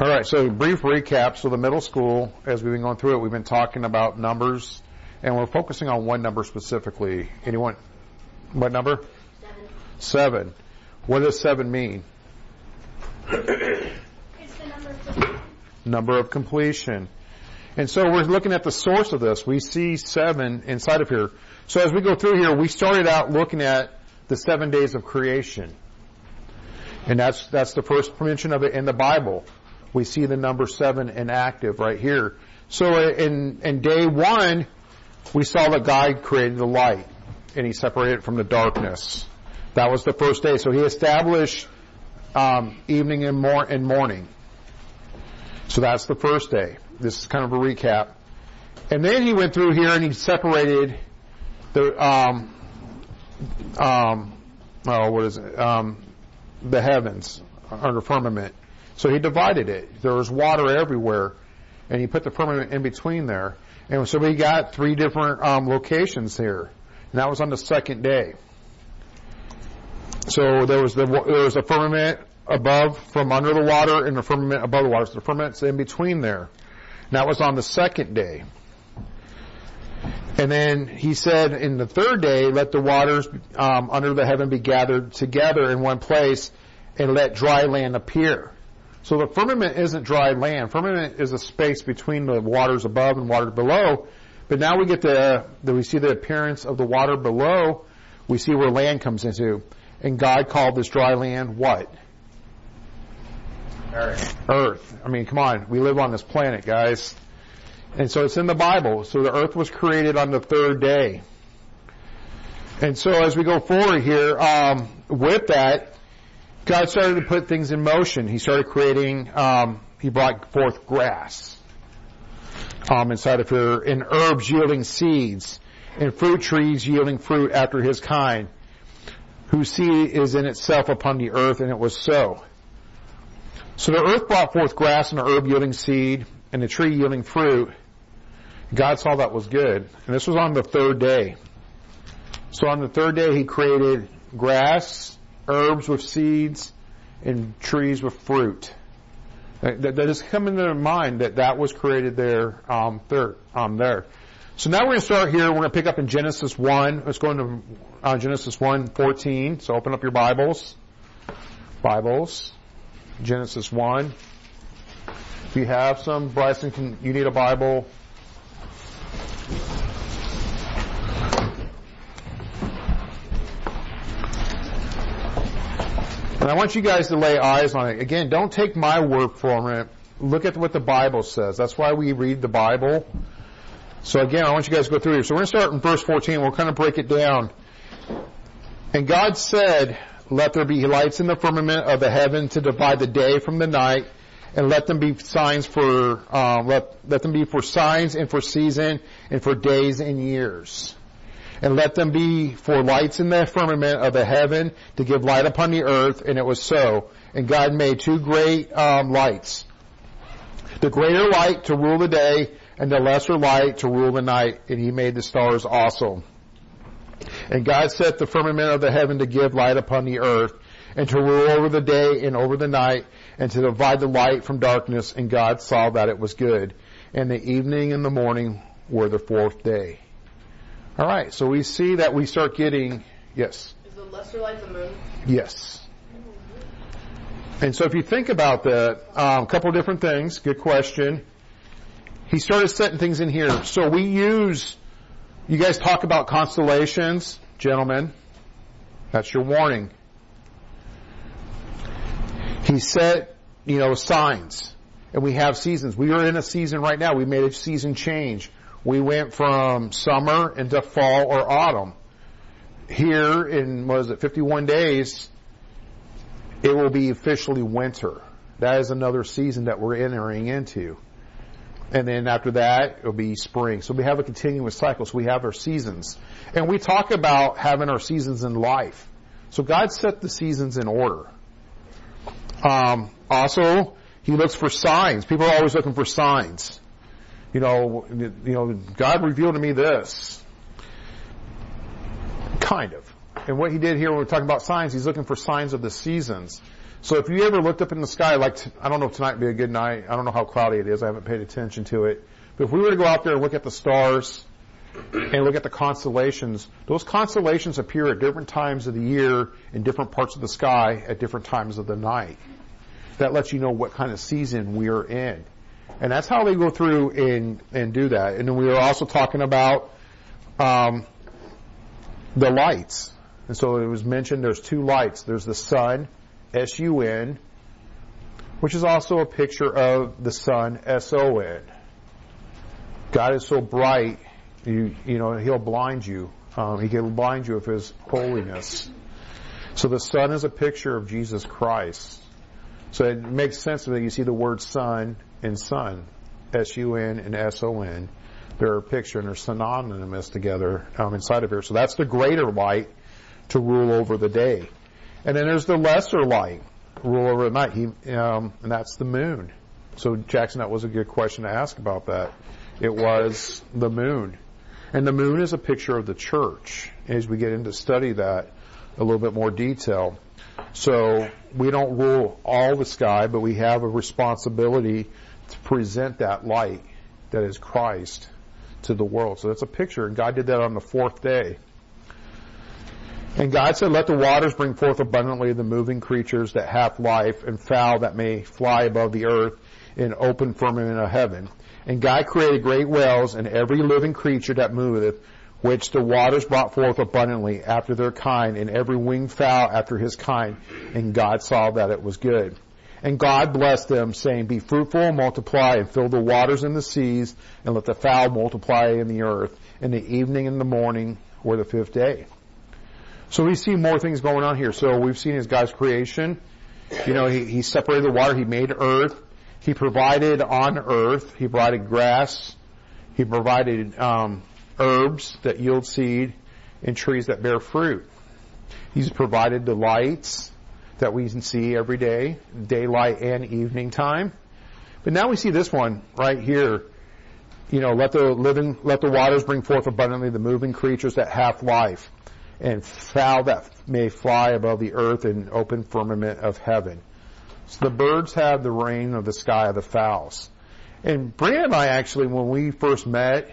All right, so brief recap. So the middle school, as we've been going through it, we've been talking about numbers, and we're focusing on one number specifically. Anyone? What number? Seven. Seven. What does seven mean? It's the number of completion. Number of completion. And so we're looking at the source of this. We see seven inside of here. So as we go through here, we started out looking at the seven days of creation. And that's, that's the first mention of it in the Bible. We see the number seven inactive right here. So in, in day one, we saw that God created the light and he separated it from the darkness. That was the first day. So he established um, evening and, mor- and morning. So that's the first day. This is kind of a recap. And then he went through here and he separated the, um, um, oh, what is it? Um, the heavens under firmament. So he divided it. There was water everywhere, and he put the firmament in between there. And so we got three different um, locations here, and that was on the second day. So there was the there was a firmament above from under the water, and the firmament above the water. So the firmament's in between there. And that was on the second day. And then he said in the third day, let the waters um, under the heaven be gathered together in one place, and let dry land appear. So the firmament isn't dry land. Firmament is a space between the waters above and waters below. But now we get the, the we see the appearance of the water below. We see where land comes into, and God called this dry land what? Earth. Earth. I mean, come on, we live on this planet, guys. And so it's in the Bible. So the earth was created on the third day. And so as we go forward here, um, with that, God started to put things in motion. He started creating, um, he brought forth grass um, inside of here, and herbs yielding seeds, and fruit trees yielding fruit after his kind, whose seed is in itself upon the earth, and it was so. So the earth brought forth grass and a herb yielding seed, and the tree yielding fruit. God saw that was good. And this was on the third day. So on the third day, he created grass, herbs with seeds, and trees with fruit. That, that come into mind that that was created there, um, there, um, there. So now we're going to start here. We're going to pick up in Genesis 1. Let's go into uh, Genesis 1, 14. So open up your Bibles. Bibles. Genesis 1. If you have some, Bryson, can, you need a Bible. And I want you guys to lay eyes on it. Again, don't take my word for it. Look at what the Bible says. That's why we read the Bible. So again, I want you guys to go through here. So we're going to start in verse 14. We'll kind of break it down. And God said, let there be lights in the firmament of the heaven to divide the day from the night, and let them be signs for uh, let let them be for signs and for season and for days and years, and let them be for lights in the firmament of the heaven to give light upon the earth. And it was so. And God made two great um, lights: the greater light to rule the day, and the lesser light to rule the night. And He made the stars also. And God set the firmament of the heaven to give light upon the earth, and to rule over the day and over the night, and to divide the light from darkness. And God saw that it was good. And the evening and the morning were the fourth day. All right, so we see that we start getting yes, Is the lesser light the moon? yes. And so if you think about that, um, a couple of different things. Good question. He started setting things in here. So we use you guys talk about constellations, gentlemen. That's your warning. He set, you know, signs. And we have seasons. We are in a season right now. We made a season change. We went from summer into fall or autumn. Here in, what is it, 51 days, it will be officially winter. That is another season that we're entering into. And then after that, it'll be spring. So we have a continuous cycle. So we have our seasons. And we talk about having our seasons in life. So God set the seasons in order. Um, also, He looks for signs. People are always looking for signs. You know, you know, God revealed to me this. Kind of. And what He did here when we're talking about signs, He's looking for signs of the seasons. So if you ever looked up in the sky, like t- I don't know if tonight would be a good night. I don't know how cloudy it is. I haven't paid attention to it. But if we were to go out there and look at the stars and look at the constellations, those constellations appear at different times of the year in different parts of the sky at different times of the night. That lets you know what kind of season we're in. And that's how they go through and, and do that. And then we were also talking about um, the lights. And so it was mentioned there's two lights. There's the sun, S-U-N, which is also a picture of the sun, S-O-N. God is so bright, you, you know, He'll blind you. Um, he can blind you of His holiness. So the sun is a picture of Jesus Christ. So it makes sense that you see the word sun and sun, S-U-N and S-O-N. They're a picture and they're synonymous together um, inside of here. So that's the greater light to rule over the day. And then there's the lesser light, rule over the night, he, um, and that's the moon. So Jackson, that was a good question to ask about that. It was the moon. And the moon is a picture of the church as we get into study that a little bit more detail. So we don't rule all the sky, but we have a responsibility to present that light that is Christ to the world. So that's a picture, and God did that on the fourth day. And God said, Let the waters bring forth abundantly the moving creatures that have life, and fowl that may fly above the earth in open firmament of heaven. And God created great whales and every living creature that moveth, which the waters brought forth abundantly after their kind, and every winged fowl after his kind. And God saw that it was good. And God blessed them, saying, Be fruitful and multiply, and fill the waters and the seas, and let the fowl multiply in the earth. In the evening and the morning were the fifth day. So we see more things going on here. So we've seen his God's creation. You know, he, he separated the water, he made earth, he provided on earth, he provided grass, he provided um, herbs that yield seed, and trees that bear fruit. He's provided the lights that we can see every day, daylight and evening time. But now we see this one right here. You know, let the living, let the waters bring forth abundantly the moving creatures that have life and fowl that may fly above the earth in open firmament of heaven. So the birds have the reign of the sky of the fowls. And Brian and I actually, when we first met,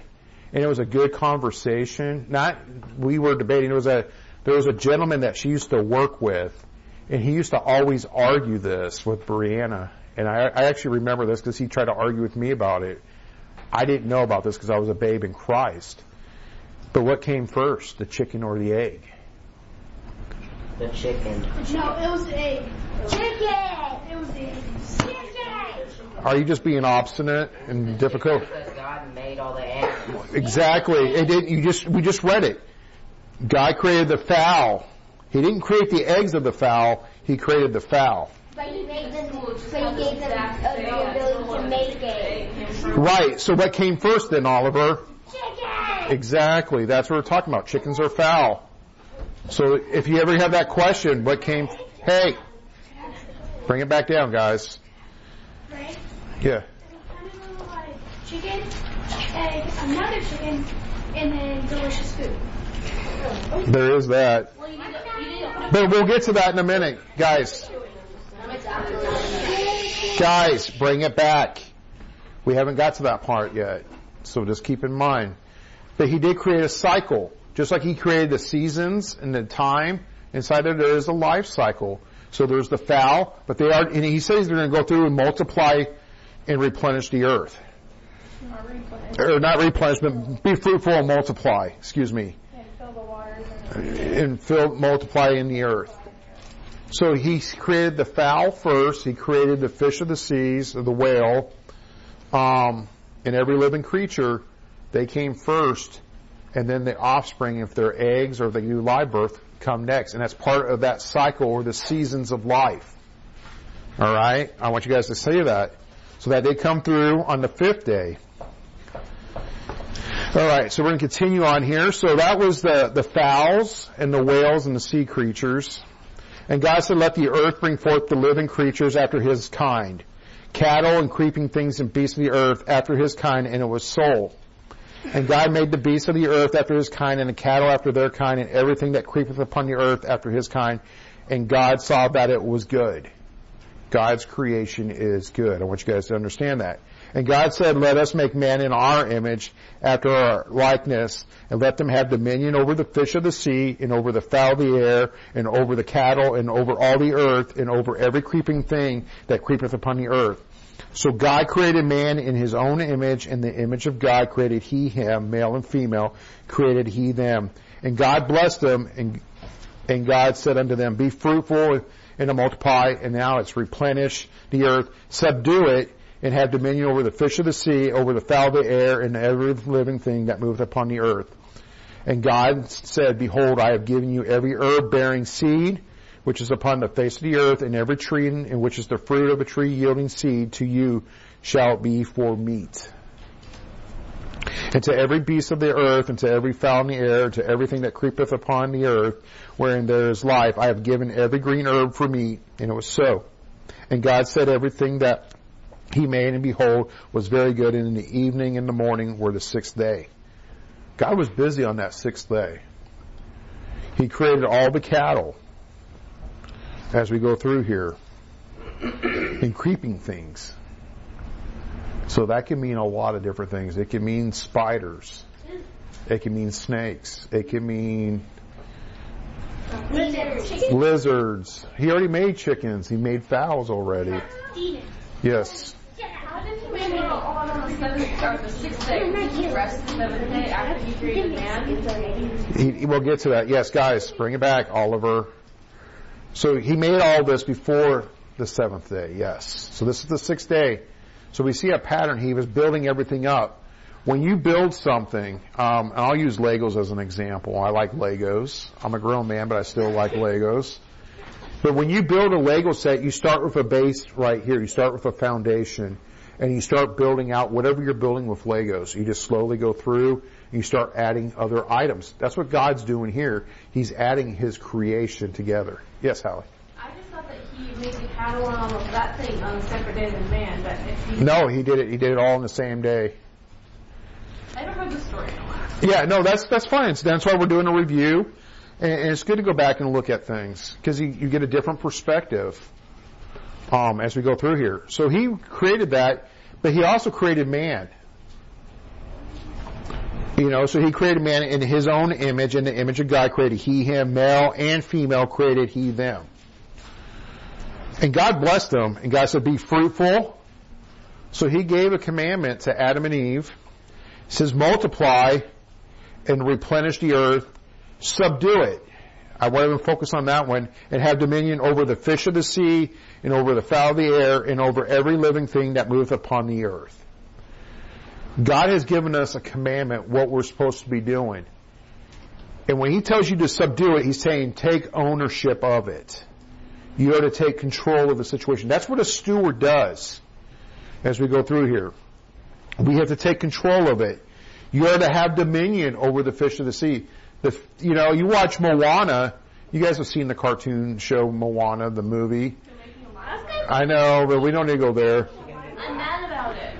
and it was a good conversation, not, we were debating, there was a, there was a gentleman that she used to work with, and he used to always argue this with Brianna. And I, I actually remember this because he tried to argue with me about it. I didn't know about this because I was a babe in Christ. But what came first, the chicken or the egg? The chicken. No, it was the egg. Chicken! It was the egg. Chicken! Are you just being obstinate and difficult? Because God made all the animals. Exactly. It didn't. You just we just read it. God created the fowl. He didn't create the eggs of the fowl. He created the fowl. But he made them, but he gave them the ability to make it. Right. So what came first then, Oliver? Chicken! Exactly. That's what we're talking about. Chickens are fowl. So if you ever have that question, what came? Hey, bring it back down, guys. Right? Yeah. Chicken, egg, another chicken, and then delicious food. There is that. But we'll get to that in a minute, guys. Guys, bring it back. We haven't got to that part yet. So just keep in mind. But he did create a cycle. Just like he created the seasons and the time, inside there there is a life cycle. So there's the fowl, but they are, and he says they're going to go through and multiply and replenish the earth. Or not replenish, but be fruitful and multiply, excuse me. And fill, multiply in the earth. So he created the fowl first. He created the fish of the seas, the whale, um, and every living creature. They came first, and then the offspring, if they're eggs or they do live birth, come next. And that's part of that cycle or the seasons of life. All right, I want you guys to say that so that they come through on the fifth day. All right, so we're going to continue on here. So that was the the fowls and the whales and the sea creatures. And God said, let the earth bring forth the living creatures after his kind, cattle and creeping things and beasts of the earth after his kind, and it was so. And God made the beasts of the earth after his kind, and the cattle after their kind, and everything that creepeth upon the earth after his kind. And God saw that it was good. God's creation is good. I want you guys to understand that. And God said, let us make man in our image after our likeness and let them have dominion over the fish of the sea and over the fowl of the air and over the cattle and over all the earth and over every creeping thing that creepeth upon the earth. So God created man in his own image, in the image of God created he him, male and female, created he them. And God blessed them, and, and God said unto them, Be fruitful and multiply, and now it's replenish the earth, subdue it, and have dominion over the fish of the sea, over the fowl of the air, and every living thing that moveth upon the earth. And God said, Behold, I have given you every herb bearing seed, which is upon the face of the earth, and every tree in which is the fruit of a tree yielding seed, to you shall be for meat. And to every beast of the earth, and to every fowl in the air, and to everything that creepeth upon the earth, wherein there is life, I have given every green herb for meat, and it was so. And God said everything that he made, and behold, was very good, and in the evening and the morning were the sixth day. God was busy on that sixth day. He created all the cattle as we go through here and creeping things. So that can mean a lot of different things. It can mean spiders. It can mean snakes. It can mean lizards. He already made chickens. He made fowls already. Yes. He, he- we'll get to that. Yes, guys, bring it back, Oliver. So he made all this before the seventh day. Yes. So this is the sixth day. So we see a pattern. He was building everything up. When you build something, um, and I'll use Legos as an example. I like Legos. I'm a grown man, but I still like Legos. But when you build a Lego set, you start with a base right here. You start with a foundation and you start building out whatever you're building with Legos. You just slowly go through and you start adding other items. That's what God's doing here. He's adding His creation together. Yes, Hallie? I just thought that he made the all of that thing on a separate day than man, but if he... No, He did it. He did it all in the same day. I don't know the story in a while. Yeah, no, that's that's fine. That's why we're doing a review, and, and it's good to go back and look at things because you, you get a different perspective um, as we go through here. So he created that, but he also created man. You know, so he created man in his own image, in the image of God created he, him, male and female created he, them. And God blessed them, and God said, be fruitful. So he gave a commandment to Adam and Eve. It says, multiply and replenish the earth, subdue it. I want to focus on that one and have dominion over the fish of the sea and over the fowl of the air and over every living thing that moveth upon the earth. God has given us a commandment what we're supposed to be doing. And when he tells you to subdue it, he's saying take ownership of it. You are to take control of the situation. That's what a steward does as we go through here. We have to take control of it. You are to have dominion over the fish of the sea. The, you know, you watch Moana. You guys have seen the cartoon show Moana, the movie. I know, but we don't need to go there. I'm mad about it.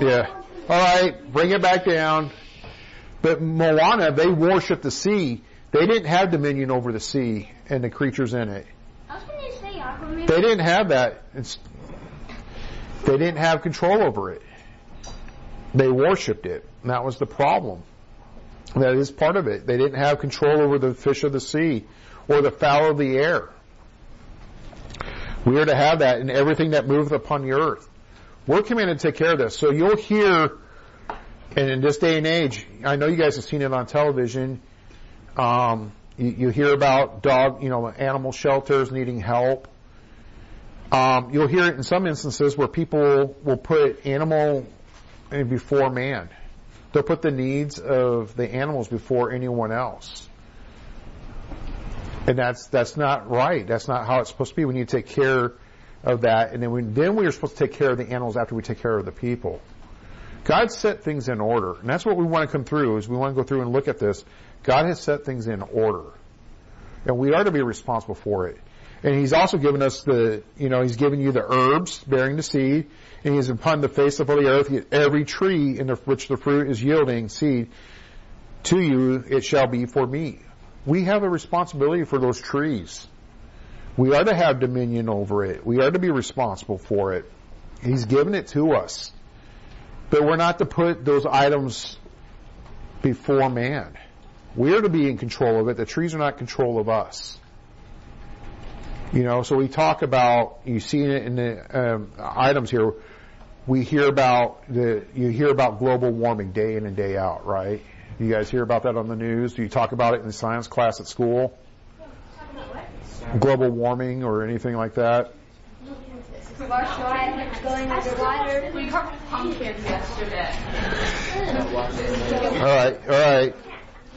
Yeah. All right, bring it back down. But Moana, they worship the sea. They didn't have dominion over the sea and the creatures in it. They didn't have that. It's, they didn't have control over it. They worshipped it. And that was the problem. That is part of it. They didn't have control over the fish of the sea or the fowl of the air. We are to have that in everything that moveth upon the earth. We're commanded to take care of this. So you'll hear, and in this day and age, I know you guys have seen it on television. Um, you, you hear about dog, you know, animal shelters needing help. Um, you'll hear it in some instances where people will put animal before man. They'll put the needs of the animals before anyone else. And that's that's not right. That's not how it's supposed to be. We need to take care of that, and then we then we are supposed to take care of the animals after we take care of the people. God set things in order, and that's what we want to come through. Is we want to go through and look at this. God has set things in order, and we are to be responsible for it. And He's also given us the, you know, He's given you the herbs bearing the seed, and he's upon the face of all the earth every tree in the, which the fruit is yielding seed. To you it shall be for me. We have a responsibility for those trees. We are to have dominion over it. We are to be responsible for it. He's given it to us. But we're not to put those items before man. We are to be in control of it. The trees are not in control of us. You know, so we talk about, you see it in the um, items here, we hear about the, you hear about global warming day in and day out, right? You guys hear about that on the news? Do you talk about it in the science class at school? Global warming or anything like that? All right, all right.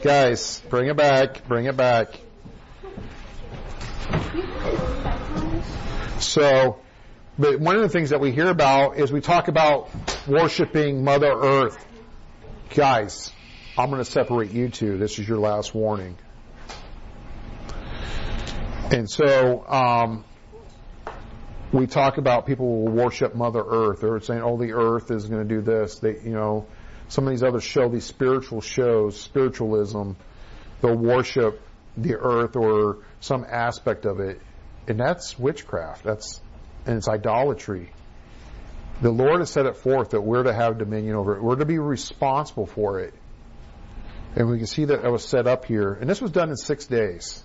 Guys, bring it back, bring it back. So, but one of the things that we hear about is we talk about worshiping Mother Earth. Guys, I'm going to separate you two. This is your last warning. And so, um, we talk about people will worship Mother Earth. They're saying, "Oh, the Earth is going to do this." They, you know, some of these other show, these spiritual shows, spiritualism, they'll worship the Earth or some aspect of it, and that's witchcraft. That's and it's idolatry. The Lord has set it forth that we're to have dominion over it. We're to be responsible for it. And we can see that it was set up here. And this was done in six days.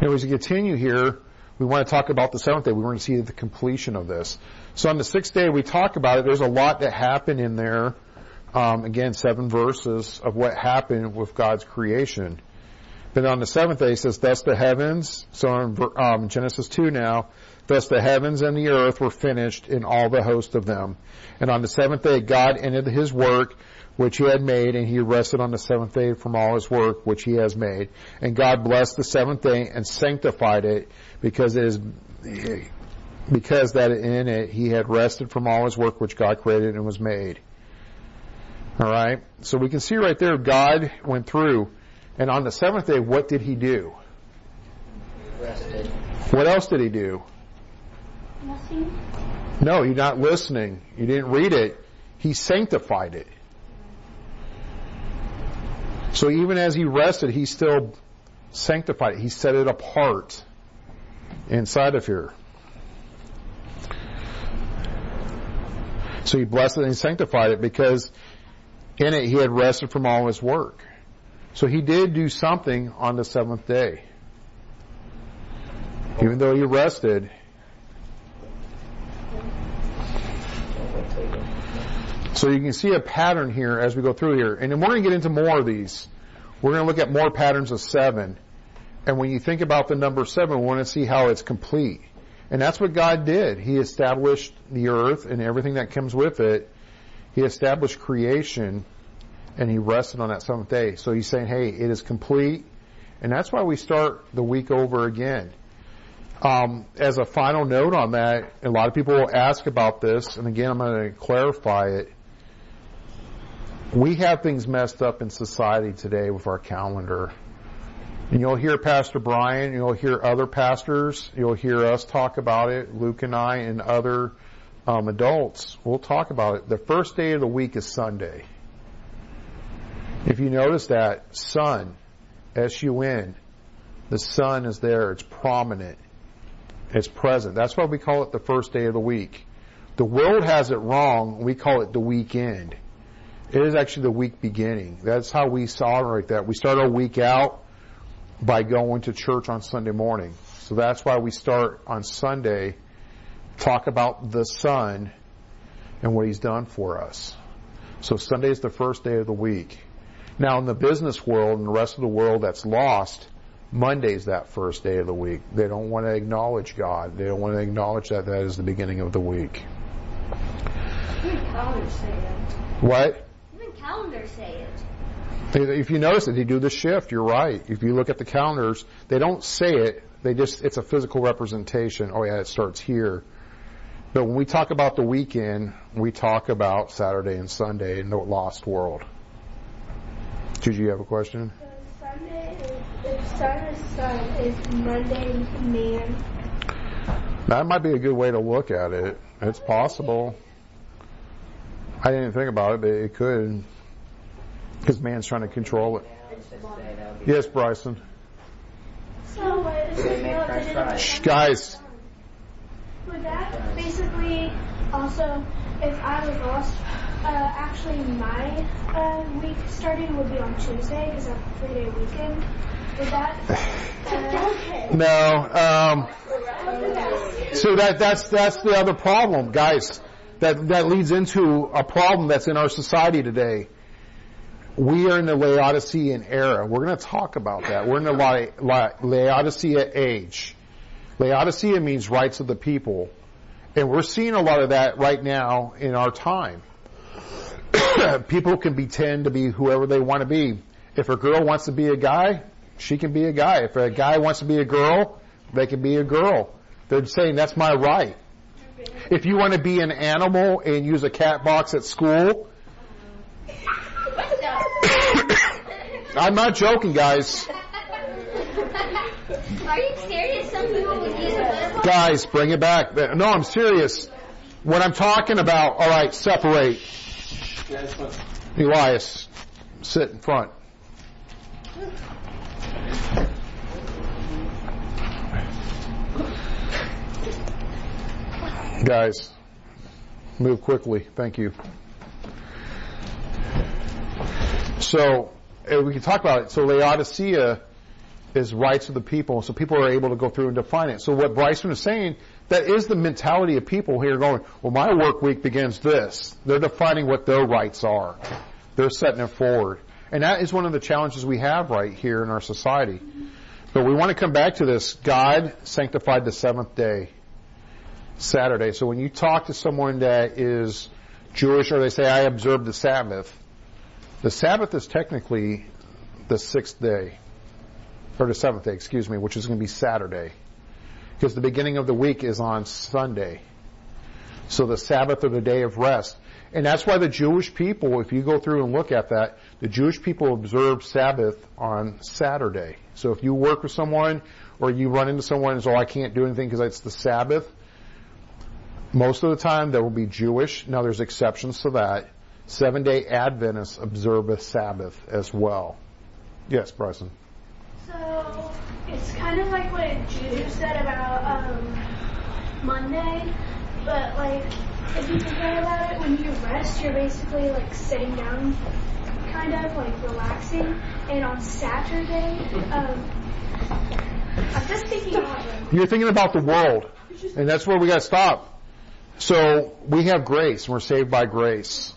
And as we continue here, we want to talk about the seventh day. We want to see the completion of this. So on the sixth day, we talk about it. There's a lot that happened in there. Um, again, seven verses of what happened with God's creation. Then on the seventh day, he says, thus the heavens, so in um, Genesis 2 now, thus the heavens and the earth were finished in all the host of them. And on the seventh day, God ended his work which he had made, and he rested on the seventh day from all his work which he has made. And God blessed the seventh day and sanctified it because it is, because that in it he had rested from all his work which God created and was made. Alright? So we can see right there God went through, and on the seventh day, what did he do? Rested. What else did he do? Nothing. No, you're not listening. You didn't read it. He sanctified it. So even as he rested, he still sanctified it. He set it apart inside of here. So he blessed it and sanctified it because in it he had rested from all his work. So he did do something on the seventh day. Even though he rested, So you can see a pattern here as we go through here. And then we're going to get into more of these. We're going to look at more patterns of seven. And when you think about the number seven, we want to see how it's complete. And that's what God did. He established the earth and everything that comes with it. He established creation and he rested on that seventh day. So he's saying, hey, it is complete. And that's why we start the week over again. Um, as a final note on that, a lot of people will ask about this, and again, I'm going to clarify it. We have things messed up in society today with our calendar. And you'll hear Pastor Brian, you'll hear other pastors, you'll hear us talk about it, Luke and I and other um, adults. We'll talk about it. The first day of the week is Sunday. If you notice that, sun, S-U-N, the sun is there, it's prominent, it's present. That's why we call it the first day of the week. The world has it wrong, we call it the weekend. It is actually the week beginning. That's how we celebrate that. We start our week out by going to church on Sunday morning. So that's why we start on Sunday, talk about the sun and what He's done for us. So Sunday is the first day of the week. Now in the business world and the rest of the world that's lost, Monday's that first day of the week. They don't want to acknowledge God. They don't want to acknowledge that that is the beginning of the week. Even calendars say it. What? Even calendars say it. If you notice it, they do the shift. You're right. If you look at the calendars, they don't say it. They just, it's a physical representation. Oh yeah, it starts here. But when we talk about the weekend, we talk about Saturday and Sunday in the lost world. Did you have a question? So Sunday is, if sun is sun, is Monday man. That might be a good way to look at it. It's possible. I didn't think about it, but it could. Because man's trying to control it. Sixth day, that would be Yes, Bryson. So what is They the make real french. Shh, guys, Would that basically also, if I was lost, uh, actually my uh, week starting would be on Tuesday because I'm a three day weekend. Would that? Uh, no. Um, so that that's that's the other problem, guys. That that leads into a problem that's in our society today. We are in the Laodicean era. We're going to talk about that. We're in the La- La- Laodicea age. Laodicea means rights of the people. And we're seeing a lot of that right now in our time. people can pretend to be whoever they want to be. If a girl wants to be a guy, she can be a guy. If a guy wants to be a girl, they can be a girl. They're saying that's my right. If you want to be an animal and use a cat box at school, I'm not joking, guys. Are you serious? Some people would use a Guys, bring it back. No, I'm serious. What I'm talking about, alright, separate. Elias, sit in front. Guys, move quickly. Thank you. So, we can talk about it. So Laodicea is rights of the people, so people are able to go through and define it. So what Bryson is saying, that is the mentality of people here going, well, my work week begins this. They're defining what their rights are. They're setting it forward. And that is one of the challenges we have right here in our society. But we want to come back to this. God sanctified the seventh day, Saturday. So when you talk to someone that is Jewish or they say, I observe the Sabbath, the Sabbath is technically the sixth day or the seventh day, excuse me, which is going to be Saturday. Because the beginning of the week is on Sunday. So the Sabbath or the day of rest. And that's why the Jewish people, if you go through and look at that, the Jewish people observe Sabbath on Saturday. So if you work with someone or you run into someone and say, oh, I can't do anything because it's the Sabbath, most of the time they will be Jewish. Now there's exceptions to that. Seven day Adventists observe a Sabbath as well. Yes, Bryson. So it's kind of like what Jude said about um, Monday, but like if you think about it, when you rest, you're basically like sitting down, kind of like relaxing. And on Saturday, um, I'm just thinking. You're thinking about the world, and that's where we got to stop. So we have grace, and we're saved by grace.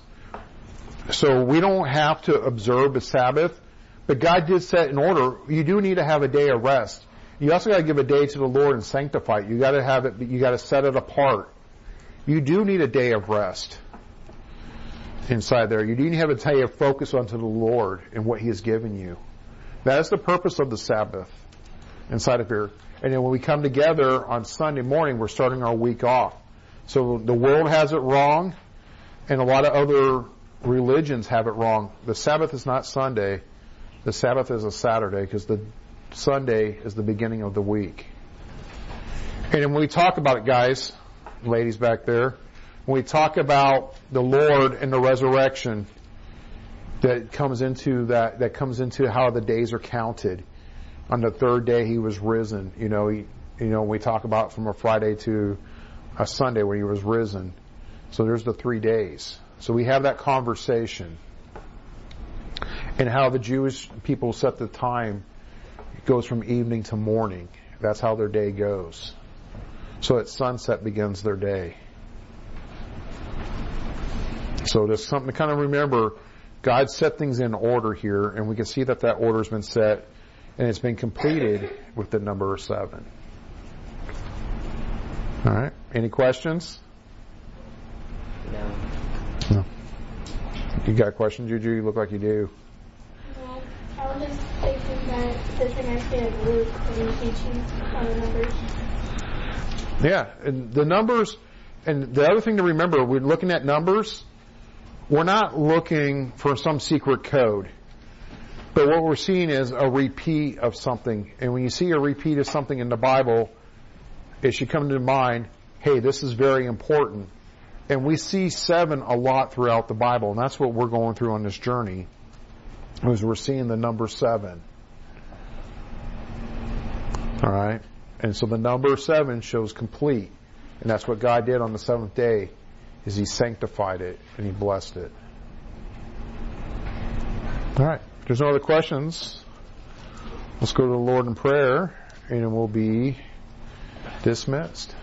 So we don't have to observe a Sabbath, but God did set in order. You do need to have a day of rest. You also got to give a day to the Lord and sanctify it. You got to have it. You got to set it apart. You do need a day of rest inside there. You do need to have a day of focus onto the Lord and what He has given you. That is the purpose of the Sabbath inside of here. And then when we come together on Sunday morning, we're starting our week off. So the world has it wrong, and a lot of other religions have it wrong. The Sabbath is not Sunday. The Sabbath is a Saturday because the Sunday is the beginning of the week. And when we talk about it, guys, ladies back there, when we talk about the Lord and the resurrection that comes into that, that comes into how the days are counted. On the third day he was risen. You know, he, you know, we talk about from a Friday to a Sunday where he was risen. So there's the three days. So we have that conversation. And how the Jewish people set the time it goes from evening to morning. That's how their day goes. So at sunset begins their day. So there's something to kind of remember. God set things in order here, and we can see that that order has been set, and it's been completed with the number seven. All right. Any questions? No. No. You got questions, Juju? You look like you do. I was just thinking that the thing I on the numbers. Yeah, and the numbers, and the other thing to remember, we're looking at numbers. We're not looking for some secret code. But what we're seeing is a repeat of something. And when you see a repeat of something in the Bible, it should come to mind, hey, this is very important. And we see seven a lot throughout the Bible, and that's what we're going through on this journey, is we're seeing the number seven. All right. And so the number seven shows complete. And that's what God did on the seventh day is he sanctified it and he blessed it. All right. If there's no other questions, let's go to the Lord in prayer and we'll be dismissed.